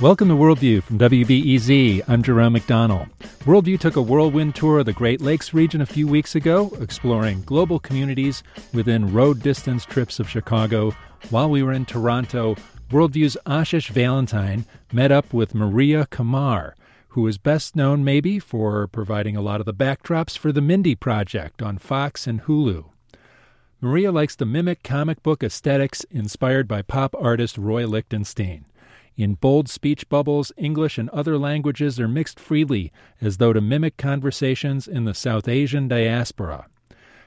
Welcome to Worldview from WBEZ. I'm Jerome McDonnell. Worldview took a whirlwind tour of the Great Lakes region a few weeks ago, exploring global communities within road distance trips of Chicago. While we were in Toronto, Worldview's Ashish Valentine met up with Maria Qamar, who is best known maybe for providing a lot of the backdrops for the Mindy Project on Fox and Hulu. Maria likes to mimic comic book aesthetics inspired by pop artist Roy Lichtenstein. In bold speech bubbles, English and other languages are mixed freely, as though to mimic conversations in the South Asian diaspora.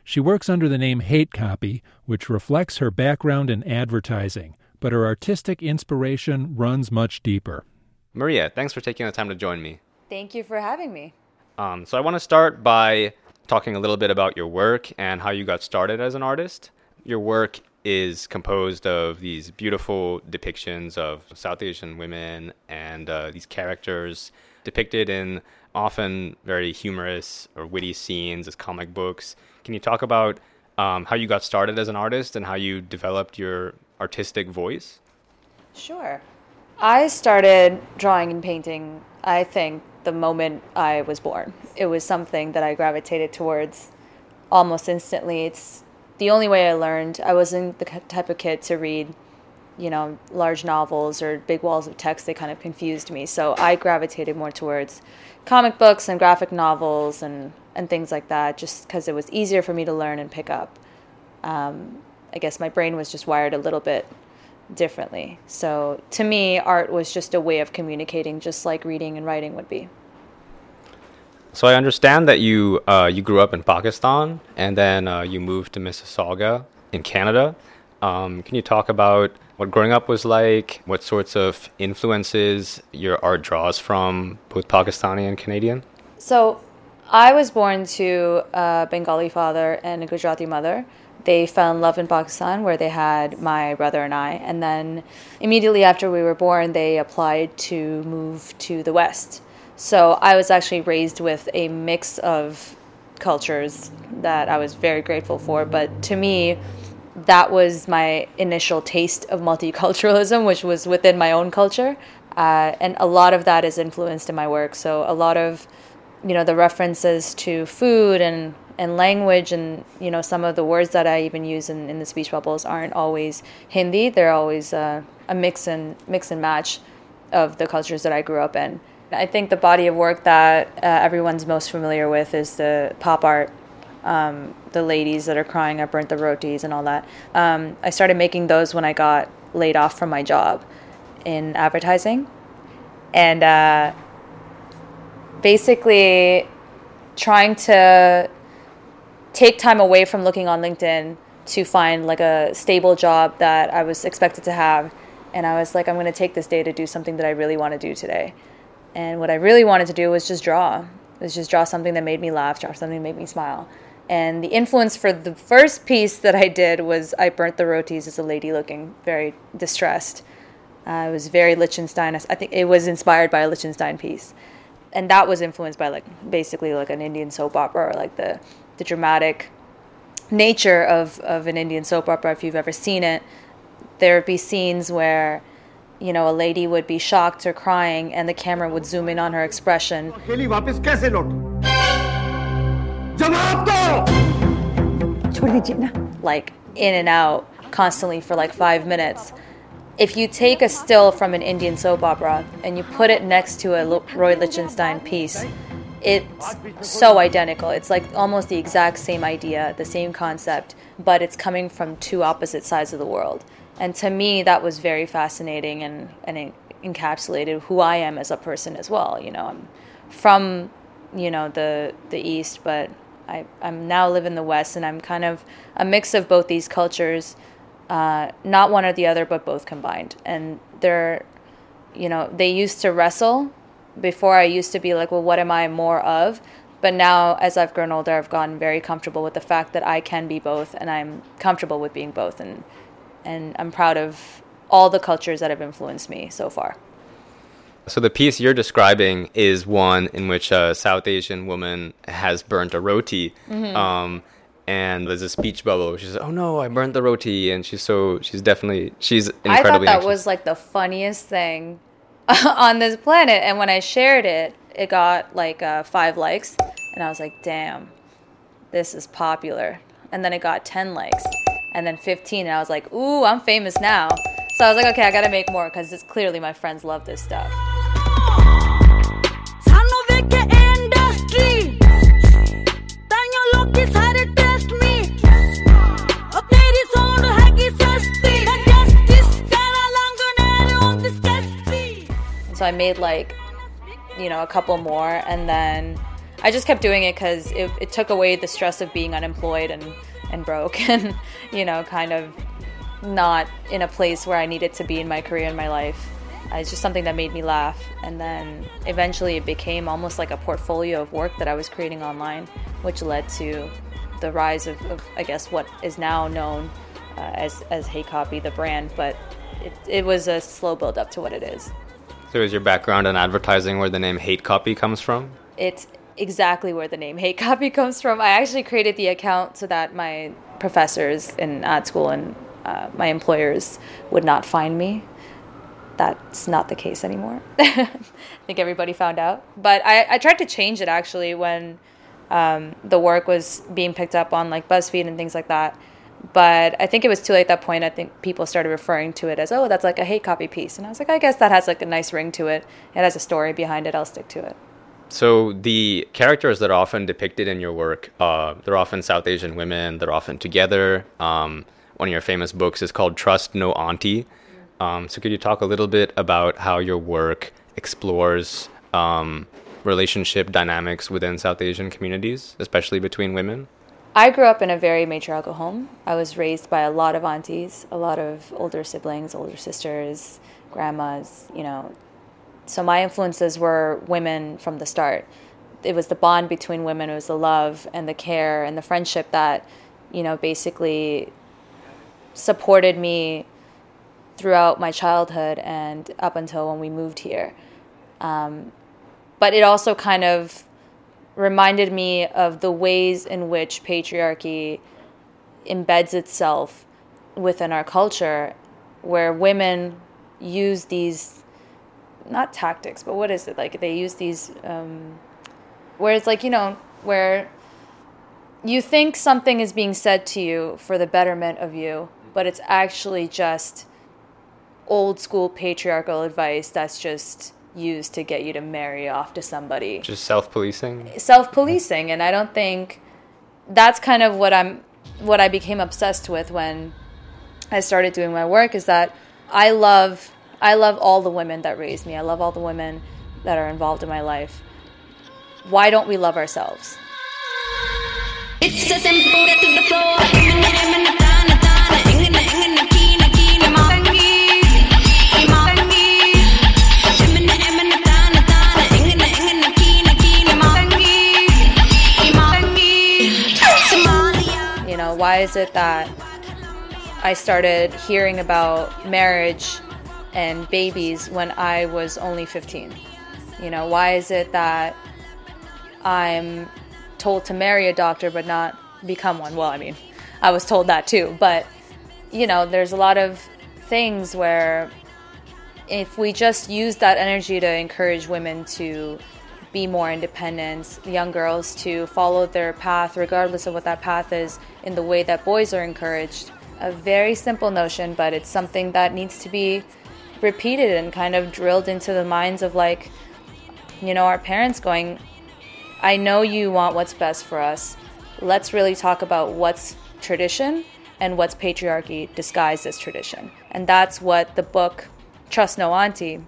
She works under the name Hate Copy, which reflects her background in advertising, but her artistic inspiration runs much deeper. Maria, thanks for taking the time to join me. Thank you for having me. Um, so, I want to start by talking a little bit about your work and how you got started as an artist. Your work is composed of these beautiful depictions of South Asian women and uh, these characters depicted in often very humorous or witty scenes as comic books. Can you talk about um, how you got started as an artist and how you developed your artistic voice? Sure. I started drawing and painting, I think, the moment I was born. It was something that I gravitated towards almost instantly. It's the only way I learned. I wasn't the type of kid to read, you know, large novels or big walls of text. They kind of confused me. So I gravitated more towards comic books and graphic novels and, and things like that, just because it was easier for me to learn and pick up. Um, I guess my brain was just wired a little bit differently. So to me, art was just a way of communicating, just like reading and writing would be. So I understand that you uh, you grew up in Pakistan and then uh, you moved to Mississauga in Canada. Um, can you talk about what growing up was like? What sorts of influences your art draws from both Pakistani and Canadian? So I was born to a Bengali father and a Gujarati mother. They fell in love in Pakistan, where they had my brother and I. And then immediately after we were born, they applied to move to the West. So I was actually raised with a mix of cultures that I was very grateful for. But to me, that was my initial taste of multiculturalism, which was within my own culture. Uh, and a lot of that is influenced in my work. So a lot of, you know, the references to food and and language and you know some of the words that I even use in, in the speech bubbles aren't always Hindi. They're always uh, a mix and mix and match of the cultures that I grew up in. I think the body of work that uh, everyone's most familiar with is the pop art, um, the ladies that are crying, I burnt the rotis and all that. Um, I started making those when I got laid off from my job in advertising. And uh, basically trying to take time away from looking on LinkedIn to find like a stable job that I was expected to have. And I was like, I'm going to take this day to do something that I really want to do today. And what I really wanted to do was just draw. It was just draw something that made me laugh, draw something that made me smile. And the influence for the first piece that I did was I burnt the rotis as a lady looking very distressed. Uh, it was very Lichtenstein. I think it was inspired by a Lichtenstein piece. And that was influenced by like basically like an Indian soap opera or like the, the dramatic nature of, of an Indian soap opera. If you've ever seen it, there would be scenes where you know, a lady would be shocked or crying, and the camera would zoom in on her expression. Like in and out constantly for like five minutes. If you take a still from an Indian soap opera and you put it next to a Roy Lichtenstein piece, it's so identical. It's like almost the exact same idea, the same concept, but it's coming from two opposite sides of the world. And to me, that was very fascinating and, and it encapsulated who I am as a person as well. You know, I'm from, you know, the, the East, but I, I'm now live in the West and I'm kind of a mix of both these cultures, uh, not one or the other, but both combined. And they're, you know, they used to wrestle before I used to be like, well, what am I more of? But now, as I've grown older, I've gotten very comfortable with the fact that I can be both, and I'm comfortable with being both. And and I'm proud of all the cultures that have influenced me so far. So the piece you're describing is one in which a South Asian woman has burnt a roti, mm-hmm. um, and there's a speech bubble. She says, "Oh no, I burnt the roti," and she's so she's definitely she's incredibly. I thought that anxious. was like the funniest thing on this planet. And when I shared it, it got like uh, five likes. And I was like, damn, this is popular. And then it got 10 likes and then 15. And I was like, ooh, I'm famous now. So I was like, okay, I gotta make more because it's clearly my friends love this stuff. So I made like, you know, a couple more, and then I just kept doing it because it, it took away the stress of being unemployed and, and broke and, you know, kind of not in a place where I needed to be in my career and my life. Uh, it's just something that made me laugh. And then eventually it became almost like a portfolio of work that I was creating online, which led to the rise of, of I guess, what is now known uh, as, as Hate Copy, the brand. But it, it was a slow build up to what it is. So is your background in advertising where the name Hate Copy comes from? It's exactly where the name Hate Copy comes from. I actually created the account so that my professors in ad school and uh, my employers would not find me. That's not the case anymore. I think everybody found out. But I, I tried to change it actually when um, the work was being picked up on like BuzzFeed and things like that. But I think it was too late at that point. I think people started referring to it as, oh, that's like a hate copy piece. And I was like, I guess that has like a nice ring to it. It has a story behind it. I'll stick to it. So the characters that are often depicted in your work, uh, they're often South Asian women. They're often together. Um, one of your famous books is called Trust No Auntie. Um, so could you talk a little bit about how your work explores um, relationship dynamics within South Asian communities, especially between women? I grew up in a very matriarchal home. I was raised by a lot of aunties, a lot of older siblings, older sisters, grandmas, you know. So my influences were women from the start. It was the bond between women, it was the love and the care and the friendship that, you know, basically supported me throughout my childhood and up until when we moved here. Um, but it also kind of reminded me of the ways in which patriarchy embeds itself within our culture, where women use these not tactics, but what is it like? They use these um, where it's like you know where you think something is being said to you for the betterment of you, but it's actually just old school patriarchal advice that's just used to get you to marry off to somebody. Just self policing? Self policing. And I don't think that's kind of what I'm what I became obsessed with when I started doing my work is that I love I love all the women that raised me. I love all the women that are involved in my life. Why don't we love ourselves? It's a simple get to the floor. why is it that I started hearing about marriage and babies when I was only 15? You know, why is it that I'm told to marry a doctor but not become one? Well, I mean, I was told that too, but you know, there's a lot of things where if we just use that energy to encourage women to be more independent, young girls to follow their path, regardless of what that path is, in the way that boys are encouraged. A very simple notion, but it's something that needs to be repeated and kind of drilled into the minds of, like, you know, our parents going, I know you want what's best for us. Let's really talk about what's tradition and what's patriarchy disguised as tradition. And that's what the book Trust No Auntie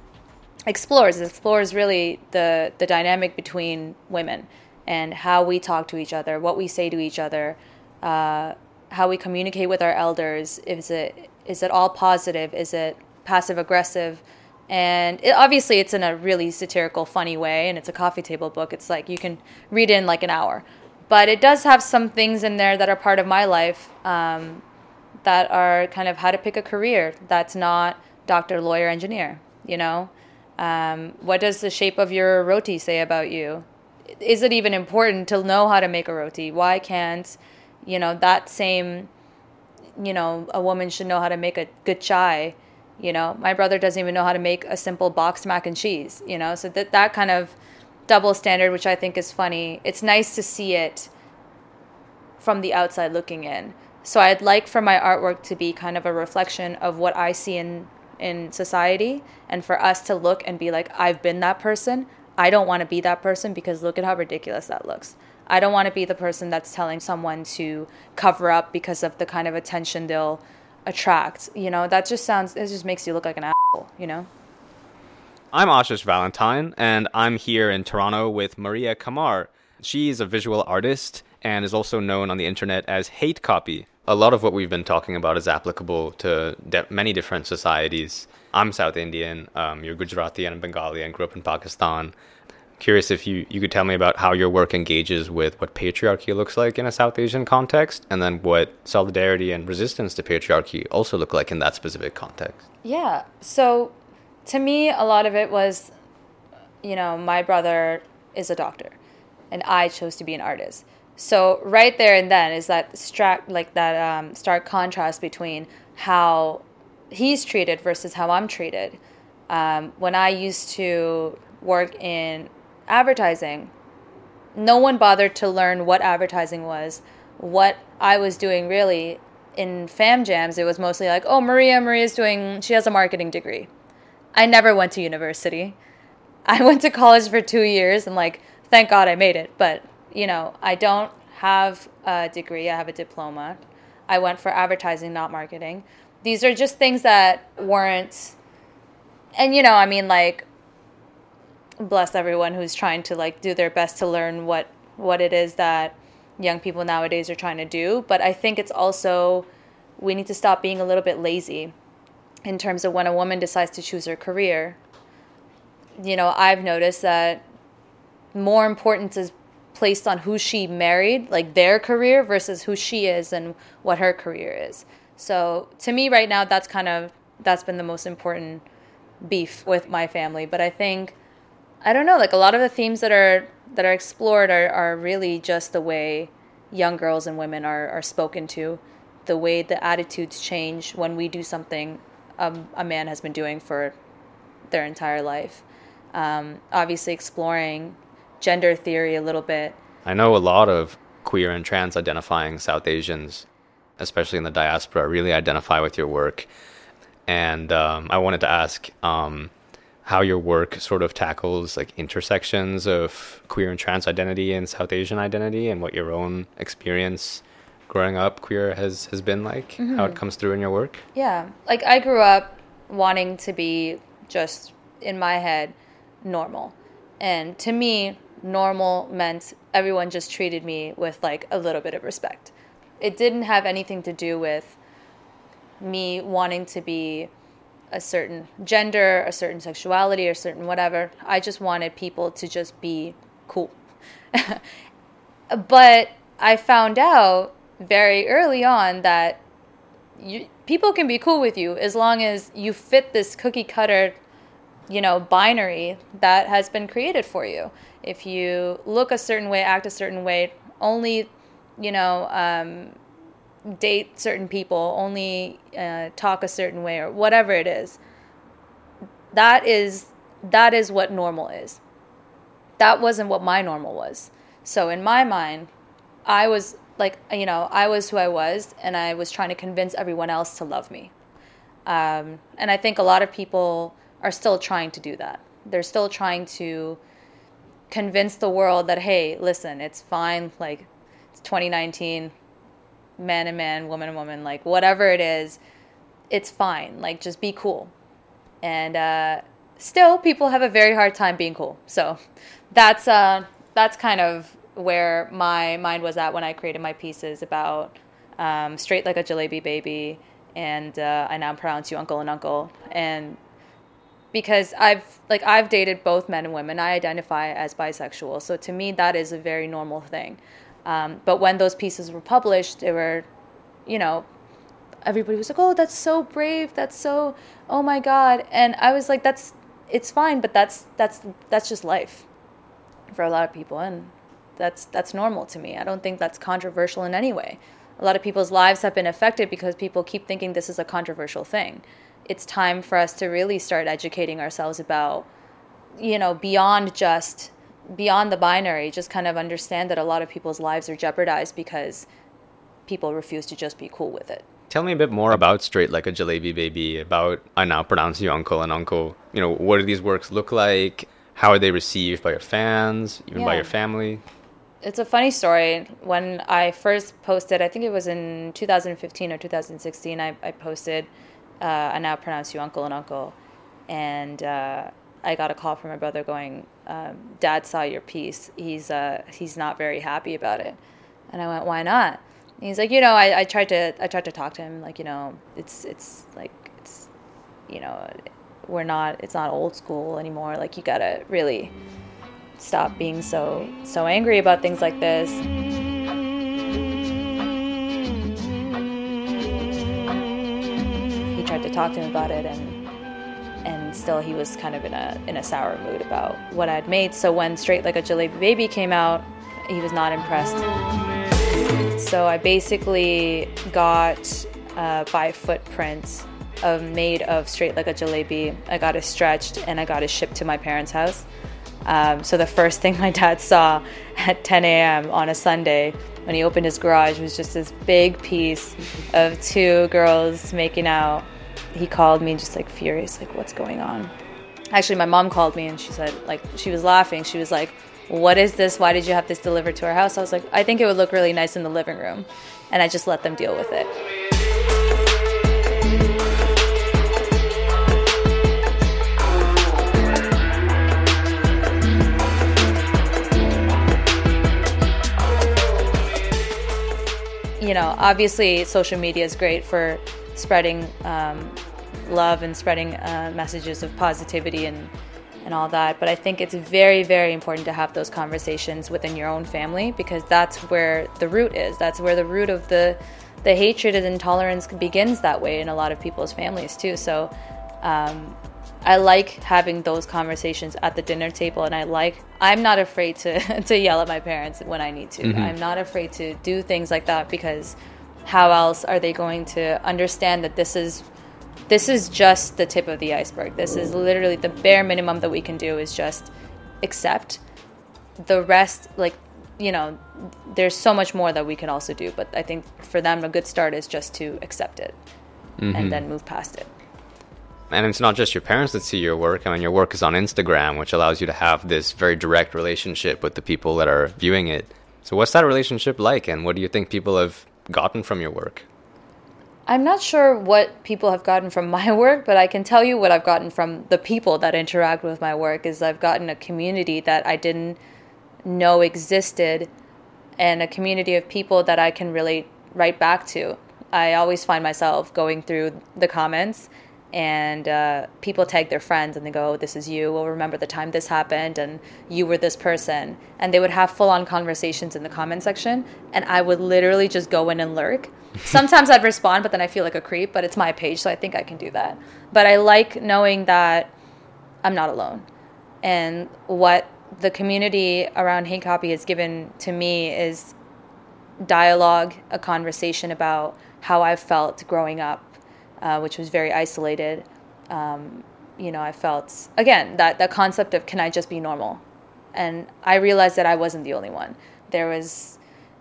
explores. It explores really the the dynamic between women and how we talk to each other, what we say to each other, uh, how we communicate with our elders. Is it is it all positive? Is it passive aggressive? And it, obviously, it's in a really satirical, funny way, and it's a coffee table book. It's like you can read in like an hour, but it does have some things in there that are part of my life um, that are kind of how to pick a career that's not doctor, lawyer, engineer. You know, um, what does the shape of your roti say about you? Is it even important to know how to make a roti? Why can't, you know, that same, you know, a woman should know how to make a good chai You know, my brother doesn't even know how to make a simple boxed mac and cheese. You know, so that that kind of double standard, which I think is funny. It's nice to see it from the outside looking in. So I'd like for my artwork to be kind of a reflection of what I see in in society and for us to look and be like I've been that person. I don't want to be that person because look at how ridiculous that looks. I don't want to be the person that's telling someone to cover up because of the kind of attention they'll attract. You know, that just sounds it just makes you look like an asshole, you know? I'm Ashish Valentine, and I'm here in Toronto with Maria Qamar. She's a visual artist and is also known on the internet as Hate Copy. A lot of what we've been talking about is applicable to de- many different societies. I'm South Indian, um, you're Gujarati and Bengali, and grew up in Pakistan. Curious if you, you could tell me about how your work engages with what patriarchy looks like in a South Asian context, and then what solidarity and resistance to patriarchy also look like in that specific context. Yeah. So to me, a lot of it was, you know, my brother is a doctor, and I chose to be an artist. So right there and then is that strat like that um, stark contrast between how he's treated versus how I'm treated. Um, when I used to work in advertising, no one bothered to learn what advertising was, what I was doing really. In fam jams, it was mostly like, oh, Maria, Maria's doing, she has a marketing degree. I never went to university. I went to college for two years and, like, thank God I made it. But, you know, I don't have a degree, I have a diploma. I went for advertising, not marketing. These are just things that weren't, and, you know, I mean, like, bless everyone who's trying to, like, do their best to learn what, what it is that young people nowadays are trying to do. But I think it's also, we need to stop being a little bit lazy in terms of when a woman decides to choose her career. You know, I've noticed that more importance is placed on who she married, like their career, versus who she is and what her career is. So to me, right now, that's kind of that's been the most important beef with my family. But I think I don't know, like a lot of the themes that are that are explored are, are really just the way young girls and women are, are spoken to, the way the attitudes change when we do something um, a man has been doing for their entire life. Um, obviously, exploring gender theory a little bit. I know a lot of queer and trans identifying South Asians, especially in the diaspora, really identify with your work. And um, I wanted to ask um, how your work sort of tackles like intersections of queer and trans identity and South Asian identity, and what your own experience growing up queer has has been like. Mm-hmm. How it comes through in your work. Yeah, like I grew up wanting to be just in my head normal, and to me, normal meant everyone just treated me with like a little bit of respect. It didn't have anything to do with me wanting to be a certain gender, a certain sexuality, or certain whatever. I just wanted people to just be cool. but I found out very early on that you, people can be cool with you as long as you fit this cookie cutter, you know, binary that has been created for you. If you look a certain way, act a certain way, only, you know, um, date certain people, only uh, talk a certain way, or whatever it is. That is that is what normal is. That wasn't what my normal was. So in my mind, I was like you know I was who I was, and I was trying to convince everyone else to love me. Um, and I think a lot of people are still trying to do that. They're still trying to convince the world that hey, listen, it's fine. Like it's 2019, man and man, woman and woman, like whatever it is, it's fine. Like just be cool. And uh, still, people have a very hard time being cool. So that's uh, that's kind of where my mind was at when I created my pieces about um, straight like a jalebi baby, and uh, I now pronounce you uncle and uncle, and because I've like I've dated both men and women. I identify as bisexual, so to me that is a very normal thing. Um, but when those pieces were published, they were, you know, everybody was like, "Oh, that's so brave. That's so, oh my god." And I was like, "That's it's fine, but that's that's that's just life for a lot of people, and that's that's normal to me. I don't think that's controversial in any way. a lot of people's lives have been affected because people keep thinking this is a controversial thing. It's time for us to really start educating ourselves about, you know, beyond just beyond the binary, just kind of understand that a lot of people's lives are jeopardized because people refuse to just be cool with it. Tell me a bit more about Straight Like a Jalebi Baby, about I now pronounce you uncle and uncle. You know, what do these works look like? How are they received by your fans, even yeah. by your family? It's a funny story. When I first posted, I think it was in 2015 or 2016, I, I posted uh, I now pronounce you uncle and uncle. And uh, I got a call from my brother going, um, Dad saw your piece. He's, uh, he's not very happy about it. And I went, Why not? he's like, you know, I, I tried to I tried to talk to him, like, you know, it's it's like it's you know, we're not it's not old school anymore. Like you gotta really stop being so so angry about things like this. He tried to talk to him about it and still he was kind of in a in a sour mood about what I'd made. So when Straight Like a Jalebi Baby came out, he was not impressed. So I basically got uh, by footprints of made of straight like a jalebi. I got it stretched and I got it shipped to my parents' house. Um, so the first thing my dad saw at 10 a.m. on a Sunday when he opened his garage was just this big piece of two girls making out. He called me just like furious, like what's going on? Actually, my mom called me and she said like she was laughing. She was like, what is this? Why did you have this delivered to our house? I was like, I think it would look really nice in the living room. And I just let them deal with it. You know, obviously, social media is great for spreading um, love and spreading uh, messages of positivity and and all that. But I think it's very, very important to have those conversations within your own family because that's where the root is. That's where the root of the the hatred and intolerance begins that way in a lot of people's families too. So um, I like having those conversations at the dinner table, and I like I'm not afraid to to yell at my parents when I need to. Mm-hmm. I'm not afraid to do things like that because how else are they going to understand that this is this is just the tip of the iceberg. This is literally the bare minimum that we can do is just accept. The rest, like, you know, there's so much more that we can also do. But I think for them, a good start is just to accept it mm-hmm. and then move past it. And it's not just your parents that see your work. I mean, your work is on Instagram, which allows you to have this very direct relationship with the people that are viewing it. So, what's that relationship like, and what do you think people have gotten from your work? I'm not sure what people have gotten from my work, but I can tell you what I've gotten from the people that interact with my work is I've gotten a community that I didn't know existed and a community of people that I can relate right back to. I always find myself going through the comments and uh, people tag their friends and they go, This is you. Well, remember the time this happened and you were this person. And they would have full on conversations in the comment section. And I would literally just go in and lurk Sometimes I'd respond, but then I feel like a creep, but it's my page, so I think I can do that. But I like knowing that I'm not alone. And what the community around Hate Copy has given to me is dialogue, a conversation about how I've felt growing up, uh, which was very isolated. Um, you know, I felt, again, that, that concept of can I just be normal? And I realized that I wasn't the only one. There was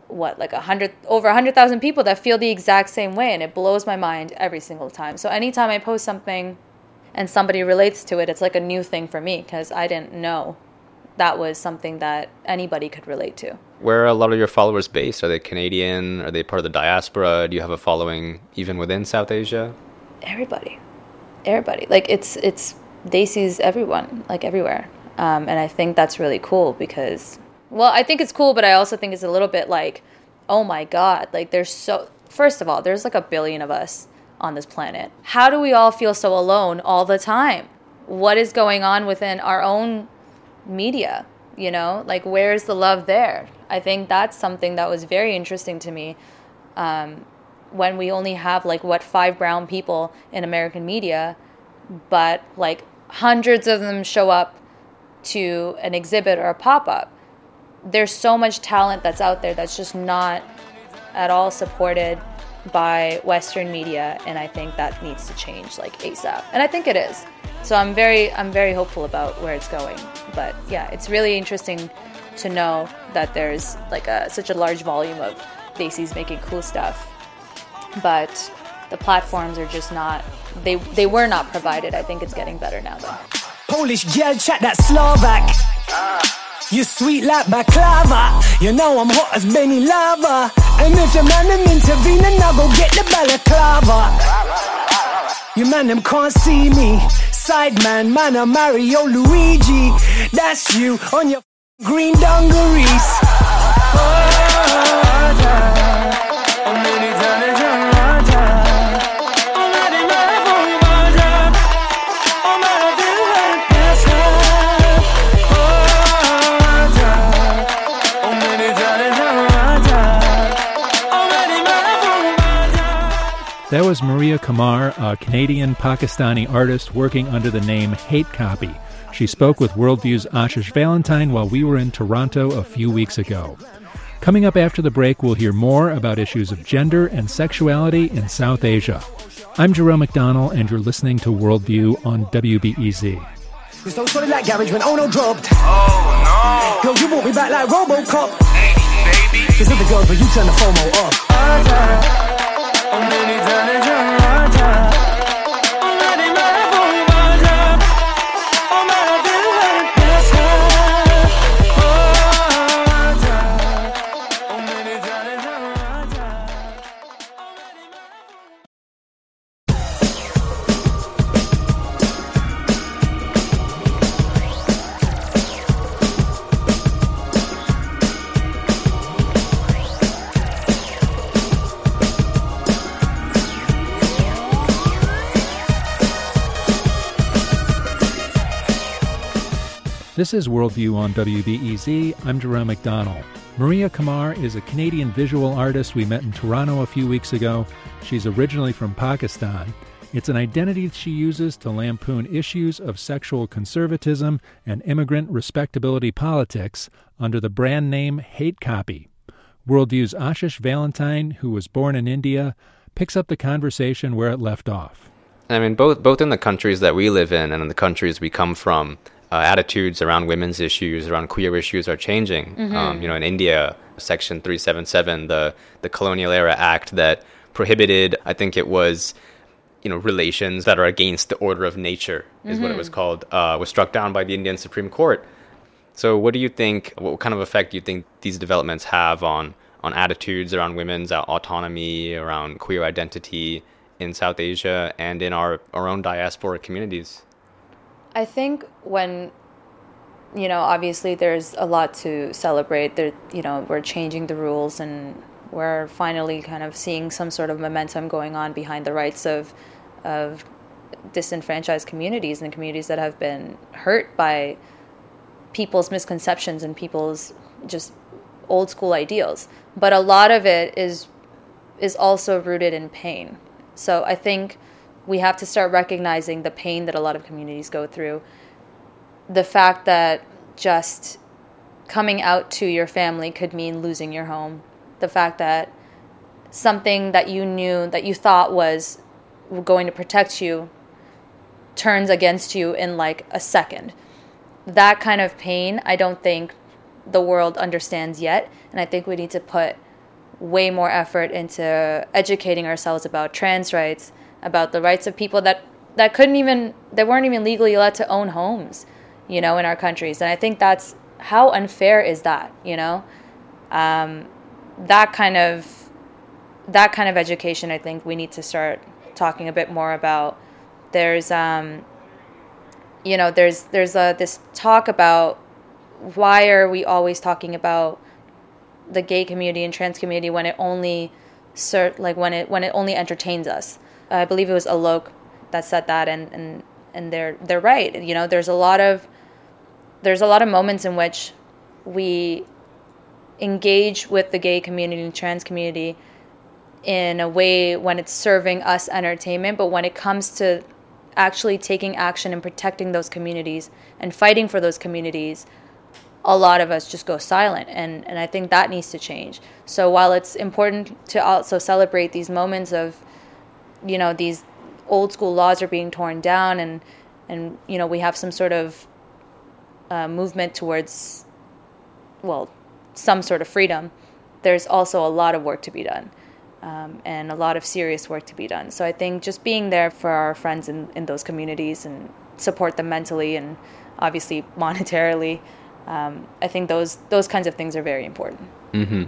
what like a hundred over a hundred thousand people that feel the exact same way and it blows my mind every single time so anytime i post something and somebody relates to it it's like a new thing for me because i didn't know that was something that anybody could relate to where are a lot of your followers based? Are they canadian? Are they part of the diaspora? Do you have a following even within south asia? Everybody. Everybody. Like it's it's Desi's everyone like everywhere. Um, and i think that's really cool because well, I think it's cool, but I also think it's a little bit like, oh my God, like there's so, first of all, there's like a billion of us on this planet. How do we all feel so alone all the time? What is going on within our own media? You know, like where's the love there? I think that's something that was very interesting to me. Um, when we only have like what five brown people in American media, but like hundreds of them show up to an exhibit or a pop up there's so much talent that's out there that's just not at all supported by Western media, and I think that needs to change like ASAP. And I think it is. So I'm very I'm very hopeful about where it's going. But yeah, it's really interesting to know that there's like a, such a large volume of Desis making cool stuff, but the platforms are just not they they were not provided. I think it's getting better now though. Polish girl chat that Slovak. You sweet like baklava. You know I'm hot as Benny Lava. And if your man them intervene, then I'll go get the balaclava. You man them can't see me. Side man, man, I'm Mario Luigi. That's you on your green dungarees. Oh, oh, That was Maria Qamar, a Canadian Pakistani artist working under the name Hate Copy. She spoke with Worldview's Ashish Valentine while we were in Toronto a few weeks ago. Coming up after the break, we'll hear more about issues of gender and sexuality in South Asia. I'm Jerome McDonnell, and you're listening to Worldview on WBEZ. You're so solid like garage when Ono dropped. Oh no. Girl, you brought me back like Robocop. Hey, baby. These are the girls, but you turn the FOMO off. 我没你在这。This is Worldview on WBEZ. I'm Jerome McDonnell. Maria Qamar is a Canadian visual artist we met in Toronto a few weeks ago. She's originally from Pakistan. It's an identity she uses to lampoon issues of sexual conservatism and immigrant respectability politics under the brand name Hate Copy. Worldview's Ashish Valentine, who was born in India, picks up the conversation where it left off. I mean, both both in the countries that we live in and in the countries we come from, uh, attitudes around women's issues, around queer issues are changing. Mm-hmm. Um, you know, in India, Section 377, the the colonial era act that prohibited, I think it was, you know, relations that are against the order of nature is mm-hmm. what it was mm-hmm. called, uh, was struck down by the Indian Supreme Court. So, what do you think? What kind of effect do you think these developments have on on attitudes around women's autonomy, around queer identity in South Asia and in our, our own diaspora communities? I think when you know, obviously there's a lot to celebrate. There, you know, we're changing the rules and we're finally kind of seeing some sort of momentum going on behind the rights of of disenfranchised communities and communities that have been hurt by people's misconceptions and people's just old school ideals. But a lot of it is is also rooted in pain. So I think we have to start recognizing the pain that a lot of communities go through. The fact that just coming out to your family could mean losing your home. The fact that something that you knew that you thought was going to protect you turns against you in like a second. That kind of pain, I don't think the world understands yet. And I think we need to put way more effort into educating ourselves about trans rights about the rights of people that that couldn't even that weren't even legally allowed to own homes, you know, in our countries. And I think that's how unfair is that, you know? Um, that kind of that kind of education, I think we need to start talking a bit more about. There's, um, you know, there's there's a this talk about why are we always talking about the gay community and trans community when it only cert like when it when it only entertains us I believe it was Alok that said that, and and and they're they're right. You know, there's a lot of there's a lot of moments in which we engage with the gay community and trans community in a way when it's serving us entertainment, but when it comes to actually taking action and protecting those communities and fighting for those communities, a lot of us just go silent and and I think that needs to change. So while it's important to also celebrate these moments of you know these old school laws are being torn down and and you know we have some sort of uh, movement towards well some sort of freedom. There's also a lot of work to be done um, and a lot of serious work to be done. So i think just being there for our friends in, in those communities and support them mentally and obviously monetarily um, i think those those kinds of things are very important. Mm-hmm.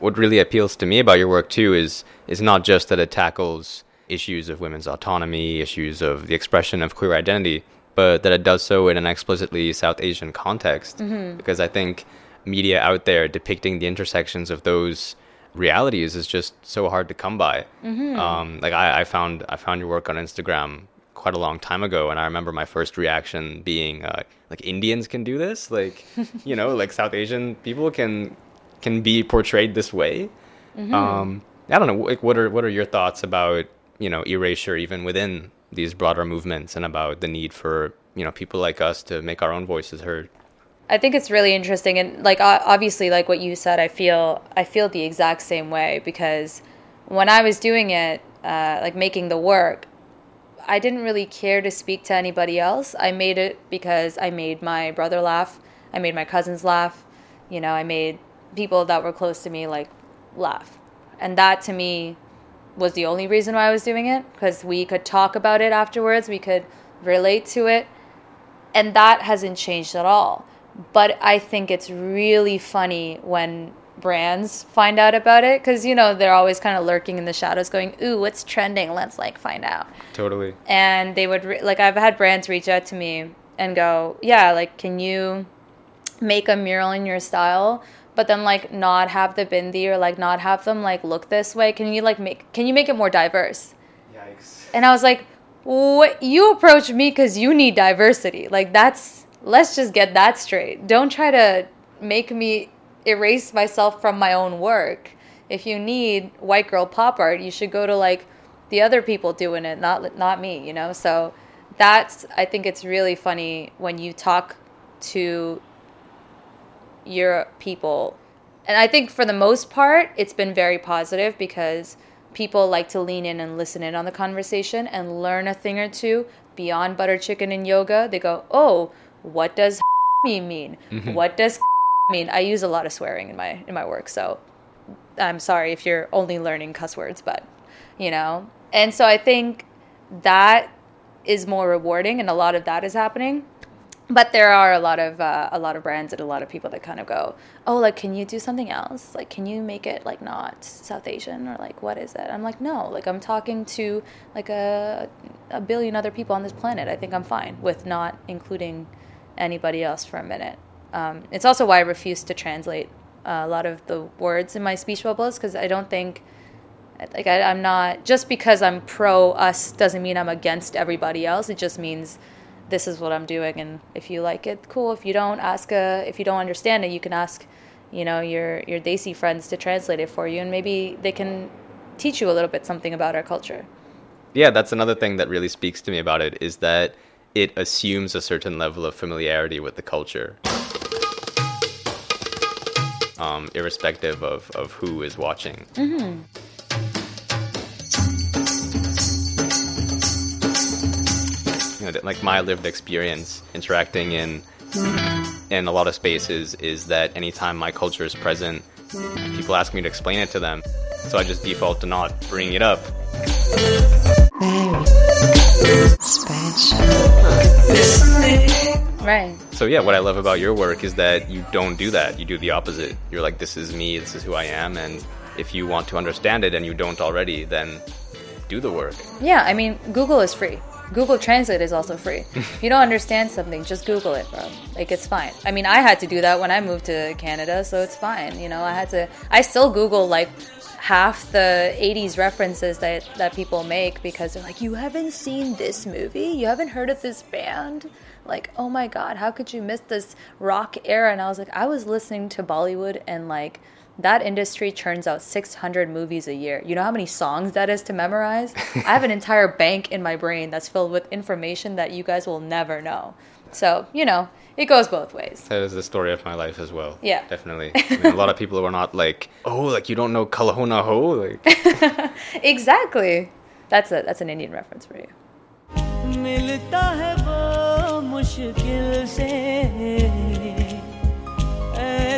what really appeals to me about your work too is is not just that it tackles issues of women's autonomy, issues of the expression of queer identity, but that it does so in an explicitly South Asian context. Mm-hmm. Because I think media out there depicting the intersections of those realities is just so hard to come by. Mm-hmm. Um, like I, I, found I found your work on Instagram quite a long time ago, and I remember my first reaction being uh, like Indians can do this, like you know, like South Asian people can can be portrayed this way. Mm-hmm. Um, I don't know. Like, what are what are your thoughts about you know erasure even within these broader movements and about the need for you know people like us to make our own voices heard. I think it's really interesting and like obviously like what you said i feel i feel the exact same way because when i was doing it uh, like making the work i didn't really care to speak to anybody else. I made it because i made my brother laugh i made my cousins laugh you know i made people that were close to me like laugh. And that to me was the only reason why I was doing it because we could talk about it afterwards, we could relate to it, and that hasn't changed at all. But I think it's really funny when brands find out about it because you know they're always kind of lurking in the shadows going ooh what's trending? Let's like find out. Totally. And they would re- like i've had brands reach out to me and go yeah like can you make a mural in your style but then like not have the bindi or like not have them like look this way. Can you like make can you make it more diverse? Yikes. And i was like what? You approach me because you need diversity. Like that's let's just get that straight. Don't try to make me erase myself from my own work. If you need white girl pop art you should go to like the other people doing it not not me you know? So that's i think it's really funny when you talk to your people. And I think for the most part, it's been very positive because people like to lean in and listen in on the conversation and learn a thing or two beyond butter chicken and yoga. They go, "Oh, what does me mean? Mm-hmm. What does mean?" I use a lot of swearing in my in my work, so I'm sorry if you're only learning cuss words, but you know. And so I think that is more rewarding and a lot of that is happening but there are a lot of uh, a lot of brands and a lot of people that kind of go, oh, like, can you do something else? Like, can you make it like not South Asian or like what is it? I'm like, no, like I'm talking to like a a billion other people on this planet. I think I'm fine with not including anybody else for a minute. Um, it's also why I refuse to translate uh, a lot of the words in my speech bubbles because I don't think like I, I'm not just because I'm pro us doesn't mean I'm against everybody else. It just means this is what I'm doing, and if you like it, cool. If you don't, ask a. If you don't understand it, you can ask, you know, your your Desi friends to translate it for you, and maybe they can teach you a little bit something about our culture. Yeah, that's another thing that really speaks to me about it is that it assumes a certain level of familiarity with the culture. Um, irrespective of, of who is watching. Mm-hmm. Know, like my lived experience interacting in in a lot of spaces is that anytime my culture is present, people ask me to explain it to them. So I just default to not bring it up. Right. So yeah, what I love about your work is that you don't do that. You do the opposite. You're like, this is me. This is who I am. And if you want to understand it and you don't already, then do the work. Yeah, I mean, Google is free. Google Translate is also free. if you don't understand something, just Google it, bro. Like it's fine. I mean, I had to do that when I moved to Canada, so it's fine. You know, I had to. I still Google like half the 80s references that that people make because they're like, "You haven't seen this movie? You haven't heard of this band?" Like, "Oh my god, how could you miss this rock era?" And I was like, I was listening to Bollywood and like that industry churns out 600 movies a year. You know how many songs that is to memorize? I have an entire bank in my brain that's filled with information that you guys will never know. So, you know, it goes both ways. That is the story of my life as well. Yeah. Definitely. I mean, a lot of people are not like, oh, like you don't know Kal Ho Naa Ho. Like. exactly. That's a that's an Indian reference for you.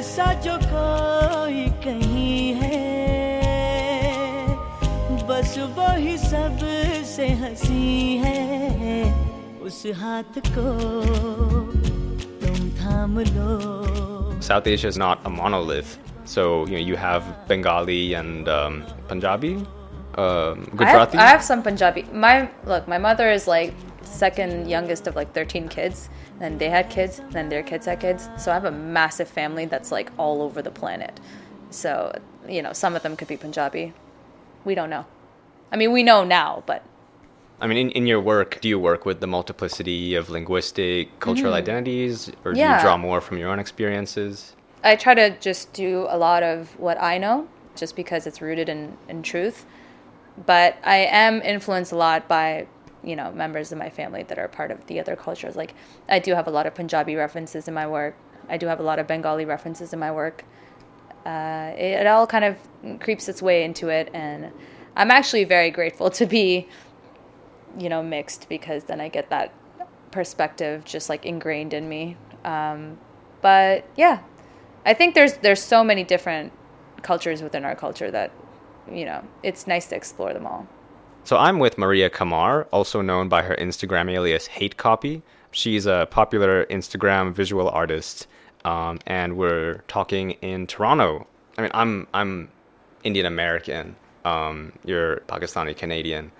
ऐसा जो कोई बस वही सब से हंसी है उस हाथ को तुम थाम लो South Asia is not a monolith. So, you know, you have Bengali and um, Punjabi, um, I have, Gujarati. I have some Punjabi. My look, my mother is like second youngest of like 13 kids. Then they had kids. Then their kids had kids. So I have a massive family that's like all over the planet. So you know, some of them could be Punjabi. We don't know. I mean, we know now, but I mean, in, in your work, do you work with the multiplicity of linguistic, cultural identities, or do Mm-hmm. You draw more from your own experiences? I try to just do a lot of what I know, just because it's rooted in, in truth. But I am influenced a lot by, you know, members of my family that are part of the other cultures. Like, I do have a lot of Punjabi references in my work. I do have a lot of Bengali references in my work. Uh, it, it all kind of creeps its way into it, and I'm actually very grateful to be, you know, mixed because then I get that perspective just like ingrained in me. Um, but yeah, I think there's there's so many different cultures within our culture that you know it's nice to explore them all. So I'm with Maria Qamar, also known by her Instagram alias Hate Copy. She's a popular Instagram visual artist, um, and we're talking in Toronto. I mean, I'm I'm Indian American. Um, you're Pakistani Canadian.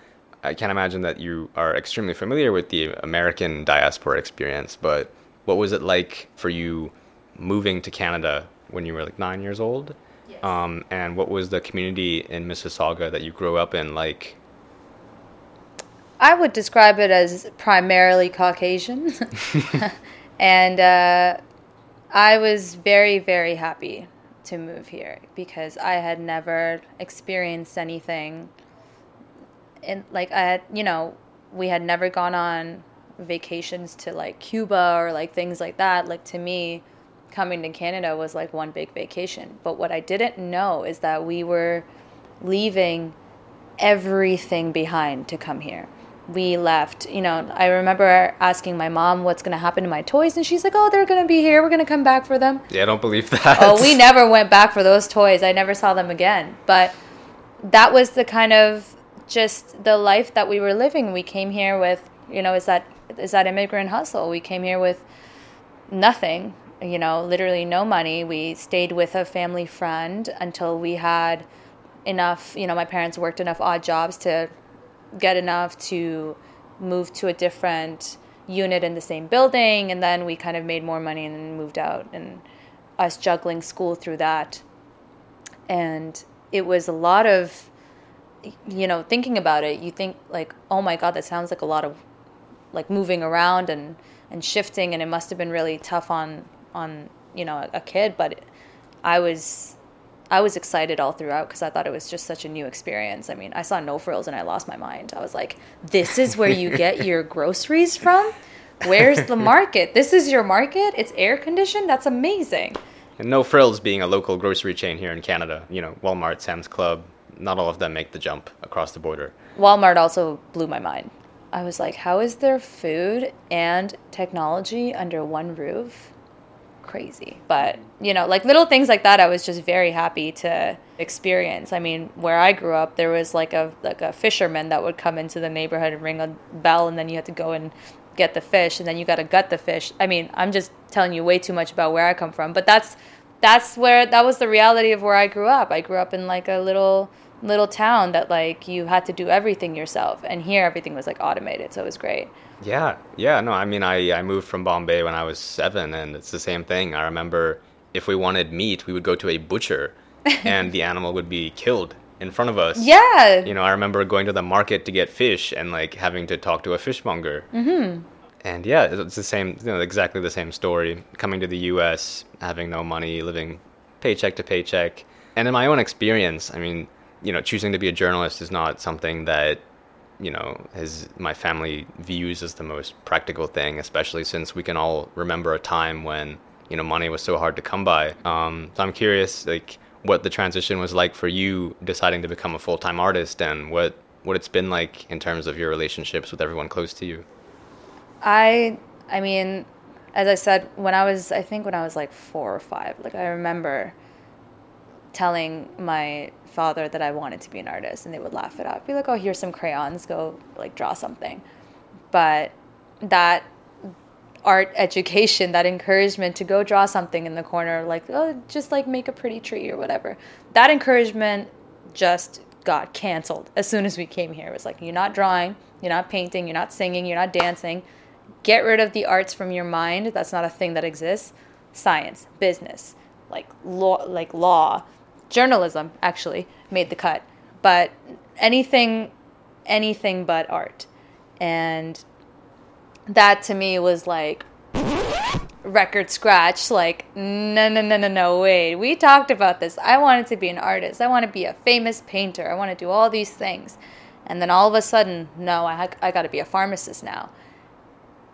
I can't imagine that you are extremely familiar with the American diaspora experience, but what was it like for you moving to Canada when you were like nine years old? Yes. Um, and what was the community in Mississauga that you grew up in like? I would describe it as primarily Caucasian, and uh, I was very very happy to move here because I had never experienced anything. And like I had, you know, we had never gone on vacations to like Cuba or like things like that. Like to me, coming to Canada was like one big vacation. But what I didn't know is that we were leaving everything behind to come here. We left, you know, I remember asking my mom what's going to happen to my toys, and she's like, oh, they're going to be here. We're going to come back for them. Yeah, I don't believe oh, that. Oh, we never went back for those toys. I never saw them again. But that was the kind of just the life that we were living. We came here with, you know, is that is that immigrant hustle. We came here with nothing, you know, literally no money. We stayed with a family friend until we had enough, you know, my parents worked enough odd jobs to get enough to move to a different unit in the same building and then we kind of made more money and moved out and us juggling school through that. And it was a lot of you know thinking about it you think like oh my god that sounds like a lot of like moving around and and shifting and it must have been really tough on on you know a, a kid but i was i was excited all throughout because i thought it was just such a new experience i mean i saw no frills and i lost my mind i was like this is where you get your groceries from where's the market this is your market it's air conditioned that's amazing And no frills being a local grocery chain here in Canada. You know, Walmart, Sam's Club, not all of them make the jump across the border. Walmart also blew my mind. I was like, how is there food and technology under one roof? Crazy. But, you know, like little things like that I was just very happy to experience. I mean, where I grew up, there was like a like a fisherman that would come into the neighborhood and ring a bell and then you had to go and get the fish and then you got to gut the fish. I mean, I'm just telling you way too much about where I come from, but that's that's where that was the reality of where I grew up. I grew up in like a little little town that like you had to do everything yourself and here everything was like automated so it was great Yeah, yeah, no, I mean, I, I moved from Bombay when I was seven, and it's the same thing. I remember if we wanted meat, we would go to a butcher, and the animal would be killed in front of us. yeah You know, I remember going to the market to get fish and like having to talk to a fishmonger. Mm-hmm. And yeah, it's the same, you know, exactly the same story. Coming to the U.S., having no money, living paycheck to paycheck, and in my own experience, I mean, you know, choosing to be a journalist is not something that you know his my family views as the most practical thing, especially since we can all remember a time when you know money was so hard to come by. Um, so I'm curious, like what the transition was like for you deciding to become a full time artist, and what what it's been like in terms of your relationships with everyone close to you. I I mean, as I said, when I was I think when I was like four or five, like I remember telling my father that I wanted to be an artist and they would laugh it off. Be like, "Oh, here's some crayons, go like draw something." But that art education, that encouragement to go draw something in the corner like, "Oh, just like make a pretty tree or whatever." That encouragement just got canceled as soon as we came here. It was like, "You're not drawing, you're not painting, you're not singing, you're not dancing." Get rid of the arts from your mind. That's not a thing that exists. Science, business, like law, like law, journalism actually made the cut, but anything, anything but art, and that to me was like record scratch. Like no, no, no, no, no. Wait, we talked about this. I wanted to be an artist. I want to be a famous painter. I want to do all these things, and then all of a sudden, no, I I got to be a pharmacist now.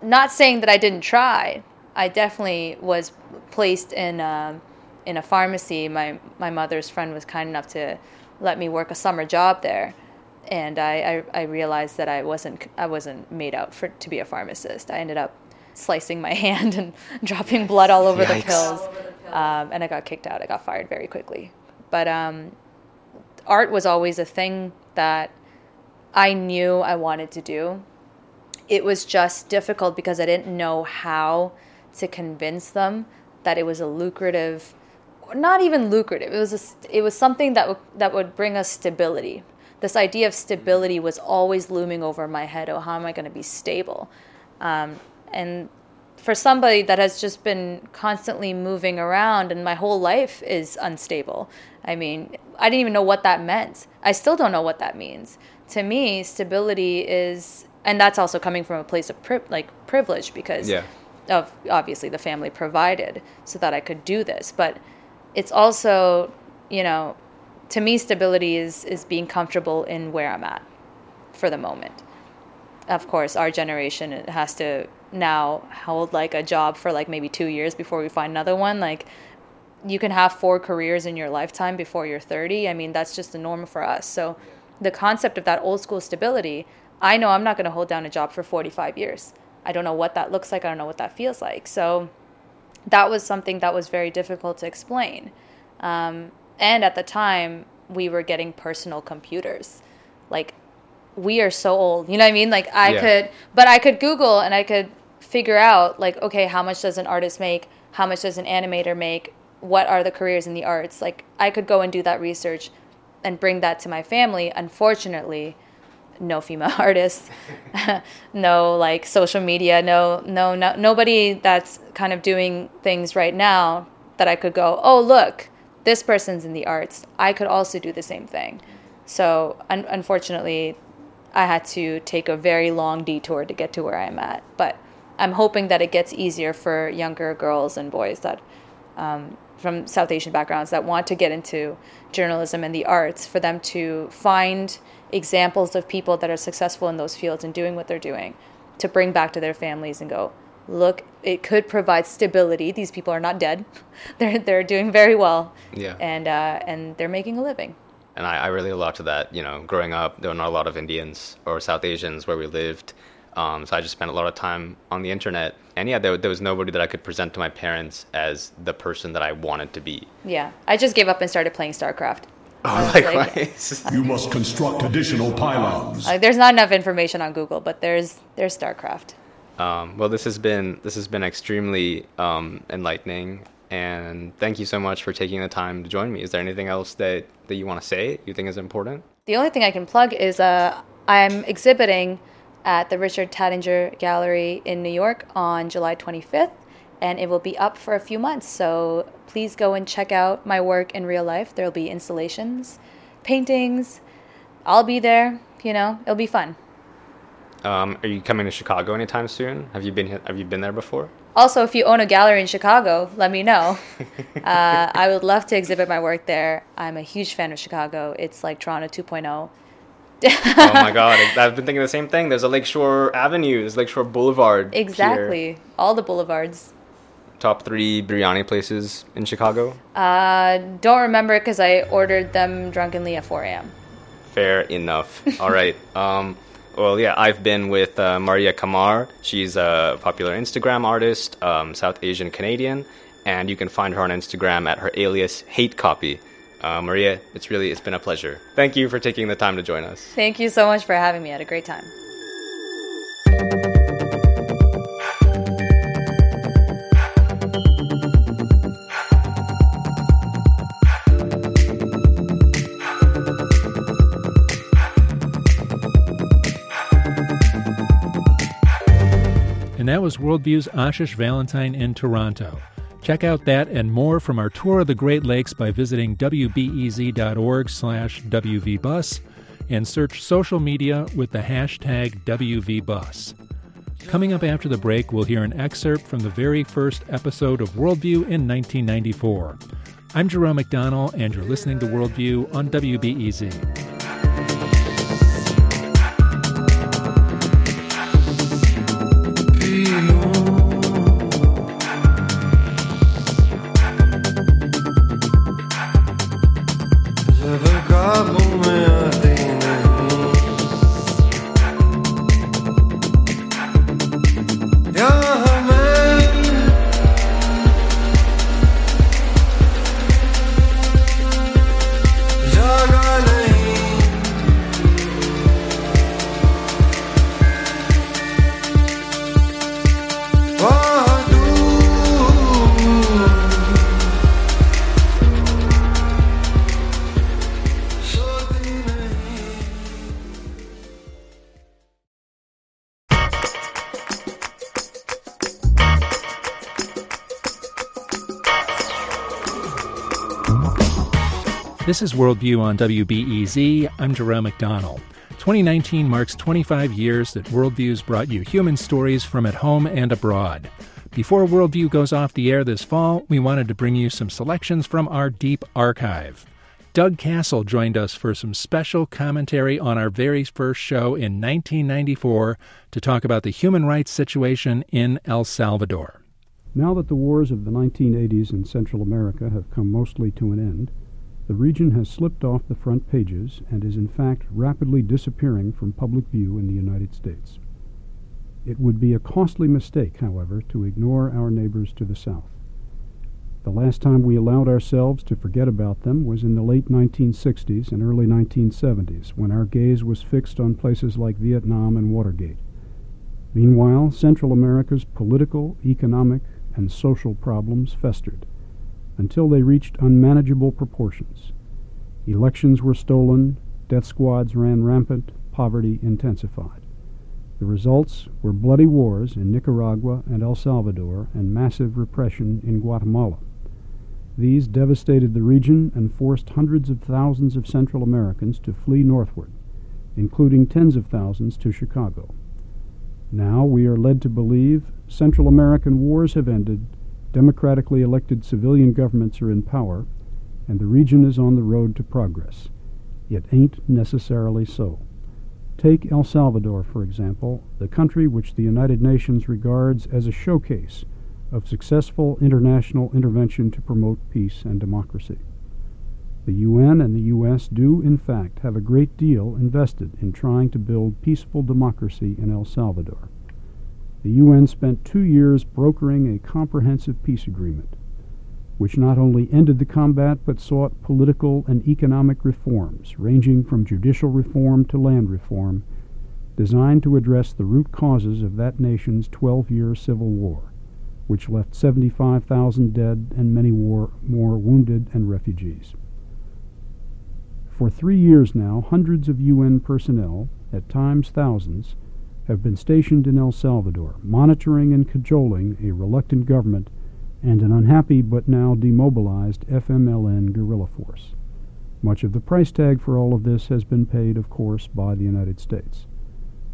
Not saying that I didn't try. I definitely was placed in. Um, in a pharmacy, my my mother's friend was kind enough to let me work a summer job there, and I, I, I realized that I wasn't I wasn't made out for to be a pharmacist. I ended up slicing my hand and dropping blood all over Yikes. the pills, um, and I got kicked out. I got fired very quickly. But um, art was always a thing that I knew I wanted to do. It was just difficult because I didn't know how to convince them that it was a lucrative not even lucrative. It was a, it was something that w- that would bring us stability. This idea of stability was always looming over my head. Oh, how am I going to be stable? Um, and for somebody that has just been constantly moving around and my whole life is unstable. I mean, I didn't even know what that meant. I still don't know what that means. To me, stability is, and that's also coming from a place of pri- like privilege because yeah. of obviously the family provided so that I could do this. But it's also, you know, to me, stability is is being comfortable in where I'm at for the moment. Of course, our generation has to now hold like a job for like maybe two years before we find another one. Like, you can have four careers in your lifetime before you're 30. I mean, that's just the norm for us. So, the concept of that old school stability, I know I'm not going to hold down a job for 45 years. I don't know what that looks like. I don't know what that feels like. So, that was something that was very difficult to explain. Um, and at the time, we were getting personal computers. Like, we are so old. You know what I mean? Like, I yeah. could, but I could Google and I could figure out, like, okay, how much does an artist make? How much does an animator make? What are the careers in the arts? Like, I could go and do that research and bring that to my family. Unfortunately, no female artists, no like social media, no, no, no, nobody that's kind of doing things right now that I could go, oh, look, this person's in the arts. I could also do the same thing. So, un- unfortunately, I had to take a very long detour to get to where I'm at. But I'm hoping that it gets easier for younger girls and boys that um, from South Asian backgrounds that want to get into journalism and the arts for them to find examples of people that are successful in those fields and doing what they're doing to bring back to their families and go look it could provide stability these people are not dead they're they're doing very well yeah and uh, and they're making a living and I, I relate a lot to that you know growing up there were not a lot of indians or south asians where we lived um, so I just spent a lot of time on the internet. And yeah, there, there, was nobody that I could present to my parents as the person that I wanted to be. Yeah. I just gave up and started playing StarCraft. Oh, likewise. Like, you must construct additional pylons. Like, there's not enough information on Google, but there's there's StarCraft. Um, well, this has been this has been extremely um, enlightening, and thank you so much for taking the time to join me. Is there anything else that that you want to say? You think is important? The only thing I can plug is uh, I'm exhibiting at the Richard Taittinger Gallery in New York on July 25th, and it will be up for a few months. So please go and check out my work in real life. There'll be installations, paintings. I'll be there. You know, it'll be fun. Um, are you coming to Chicago anytime soon? Have you been Have you been there before? Also, if you own a gallery in Chicago, let me know. uh, I would love to exhibit my work there. I'm a huge fan of Chicago. It's like Toronto 2.0 oh my god, I've been thinking the same thing. There's a Lakeshore Avenue, there's Lakeshore Boulevard. Exactly, here. all the boulevards. Top three biryani places in Chicago? Uh, don't remember because I ordered them drunkenly at 4 a.m. Fair enough. All right. Um, well, yeah, I've been with uh, Maria Qamar. She's a popular Instagram artist, um, South Asian Canadian, and you can find her on Instagram at her alias Hate Copy. Uh, Maria, it's really it's been a pleasure. Thank you for taking the time to join us. Thank you so much for having me. I had a great time. Worldview's Ashish Valentine in Toronto. Check out that and more from our tour of the Great Lakes by visiting wbez.org slash wvbus and search social media with the hashtag WVBus. Coming up after the break, we'll hear an excerpt from the very first episode of Worldview in 1994. I'm Jerome McDonnell, and you're listening to Worldview on WBEZ. This is Worldview on WBEZ. I'm Jerome McDonnell. 2019 marks 25 years that Worldview's brought you human stories from at home and abroad. Before Worldview goes off the air this fall, we wanted to bring you some selections from our deep archive. Doug Cassel joined us for some special commentary on our very first show in 1994 to talk about the human rights situation in El Salvador. Now that the wars of the 1980s in Central America have come mostly to an end, the region has slipped off the front pages and is in fact rapidly disappearing from public view in the United States. It would be a costly mistake, however, to ignore our neighbors to the south. The last time we allowed ourselves to forget about them was in the late 1960s and early 1970s, when our gaze was fixed on places like Vietnam and Watergate. Meanwhile, Central America's political, economic, and social problems festered until they reached unmanageable proportions. Elections were stolen, death squads ran rampant, poverty intensified. The results were bloody wars in Nicaragua and El Salvador and massive repression in Guatemala. These devastated the region and forced hundreds of thousands of Central Americans to flee northward, including tens of thousands to Chicago. Now we are led to believe Central American wars have ended Democratically elected civilian governments are in power, and the region is on the road to progress. It ain't necessarily so. Take El Salvador, for example, the country which the United Nations regards as a showcase of successful international intervention to promote peace and democracy. The UN and the U.S. do, in fact, have a great deal invested in trying to build peaceful democracy in El Salvador the UN spent two years brokering a comprehensive peace agreement, which not only ended the combat but sought political and economic reforms, ranging from judicial reform to land reform, designed to address the root causes of that nation's 12 year civil war, which left 75,000 dead and many war, more wounded and refugees. For three years now, hundreds of UN personnel, at times thousands, have been stationed in El Salvador, monitoring and cajoling a reluctant government and an unhappy but now demobilized FMLN guerrilla force. Much of the price tag for all of this has been paid, of course, by the United States.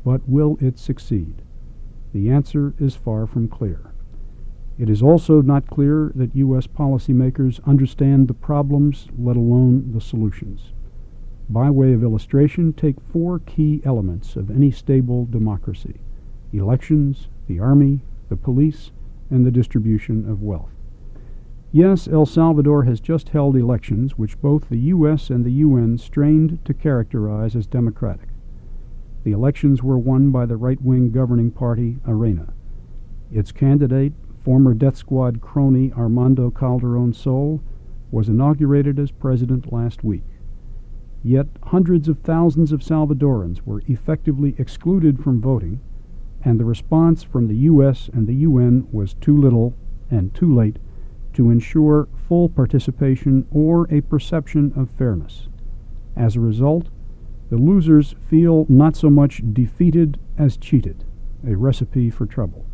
But will it succeed? The answer is far from clear. It is also not clear that U.S. policymakers understand the problems, let alone the solutions. By way of illustration, take four key elements of any stable democracy elections, the army, the police, and the distribution of wealth. Yes, El Salvador has just held elections which both the U.S. and the UN strained to characterize as democratic. The elections were won by the right wing governing party, Arena. Its candidate, former death squad crony Armando Calderon Sol, was inaugurated as president last week. Yet hundreds of thousands of Salvadorans were effectively excluded from voting, and the response from the U.S. and the UN was too little and too late to ensure full participation or a perception of fairness. As a result, the losers feel not so much defeated as cheated, a recipe for trouble.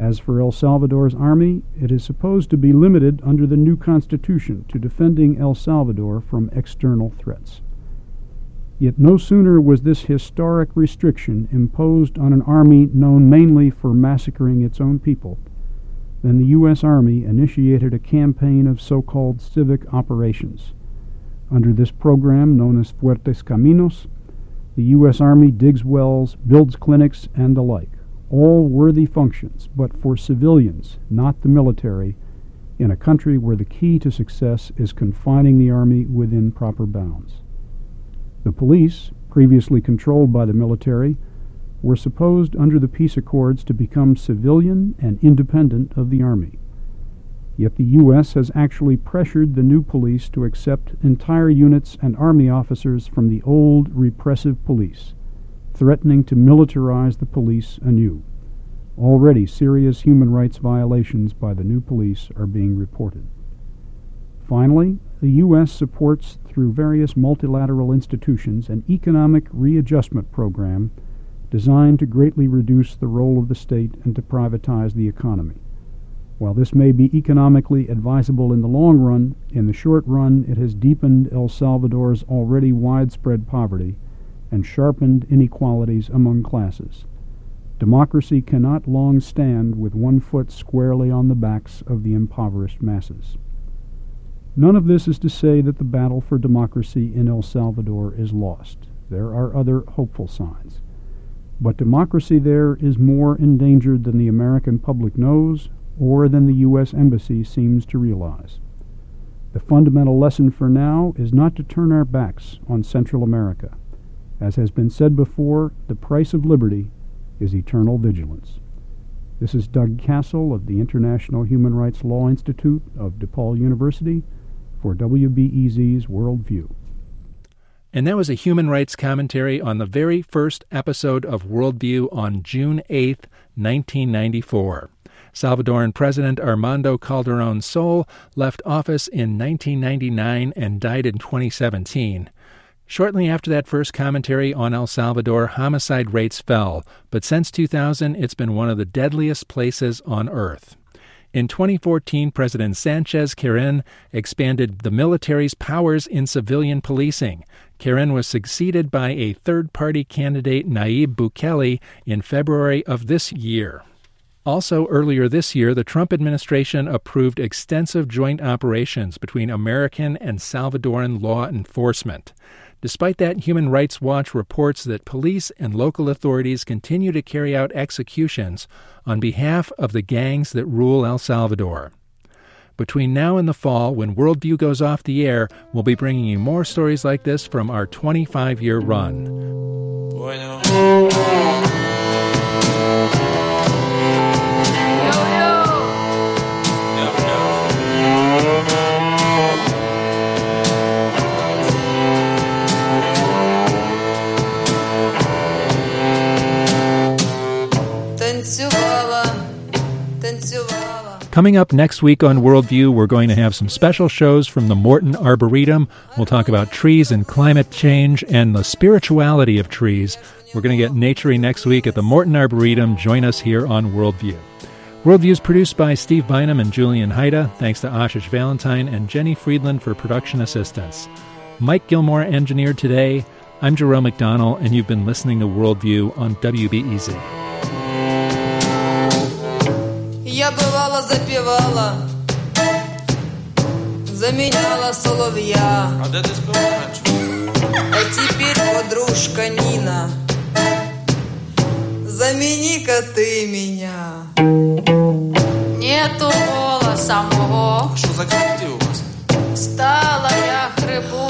As for El Salvador's army, it is supposed to be limited under the new constitution to defending El Salvador from external threats. Yet no sooner was this historic restriction imposed on an army known mainly for massacring its own people than the U.S. Army initiated a campaign of so called civic operations. Under this program, known as Fuertes Caminos, the U.S. Army digs wells, builds clinics, and the like all worthy functions, but for civilians, not the military, in a country where the key to success is confining the army within proper bounds. The police, previously controlled by the military, were supposed under the peace accords to become civilian and independent of the army. Yet the U.S. has actually pressured the new police to accept entire units and army officers from the old repressive police threatening to militarize the police anew. Already serious human rights violations by the new police are being reported. Finally, the U.S. supports through various multilateral institutions an economic readjustment program designed to greatly reduce the role of the state and to privatize the economy. While this may be economically advisable in the long run, in the short run it has deepened El Salvador's already widespread poverty and sharpened inequalities among classes. Democracy cannot long stand with one foot squarely on the backs of the impoverished masses. None of this is to say that the battle for democracy in El Salvador is lost. There are other hopeful signs. But democracy there is more endangered than the American public knows or than the U.S. Embassy seems to realize. The fundamental lesson for now is not to turn our backs on Central America. As has been said before, the price of liberty is eternal vigilance. This is Doug Cassel of the International Human Rights Law Institute of DePaul University for WBEZ's Worldview. And that was a human rights commentary on the very first episode of Worldview on June 8, 1994. Salvadoran President Armando Calderon Sol left office in 1999 and died in 2017. Shortly after that first commentary on El Salvador, homicide rates fell, but since 2000, it's been one of the deadliest places on earth. In 2014, President Sanchez Cerén expanded the military's powers in civilian policing. Cerén was succeeded by a third party candidate, Nayib Bukele, in February of this year. Also, earlier this year, the Trump administration approved extensive joint operations between American and Salvadoran law enforcement. Despite that, Human Rights Watch reports that police and local authorities continue to carry out executions on behalf of the gangs that rule El Salvador. Between now and the fall, when Worldview goes off the air, we'll be bringing you more stories like this from our 25 year run. Bueno. Coming up next week on Worldview, we're going to have some special shows from the Morton Arboretum. We'll talk about trees and climate change and the spirituality of trees. We're going to get naturey next week at the Morton Arboretum. Join us here on Worldview. Worldview is produced by Steve Bynum and Julian Hayda. Thanks to Ashish Valentine and Jenny Friedland for production assistance. Mike Gilmore engineered today. I'm Jerome McDonnell, and you've been listening to Worldview on WBEZ. Я бывала запевала, заменяла соловья. А де ти співаєш? подружка Нина. Замени-ка ты меня. Нету голоса мого. Що за крипти у вас? Стала я хрипучая.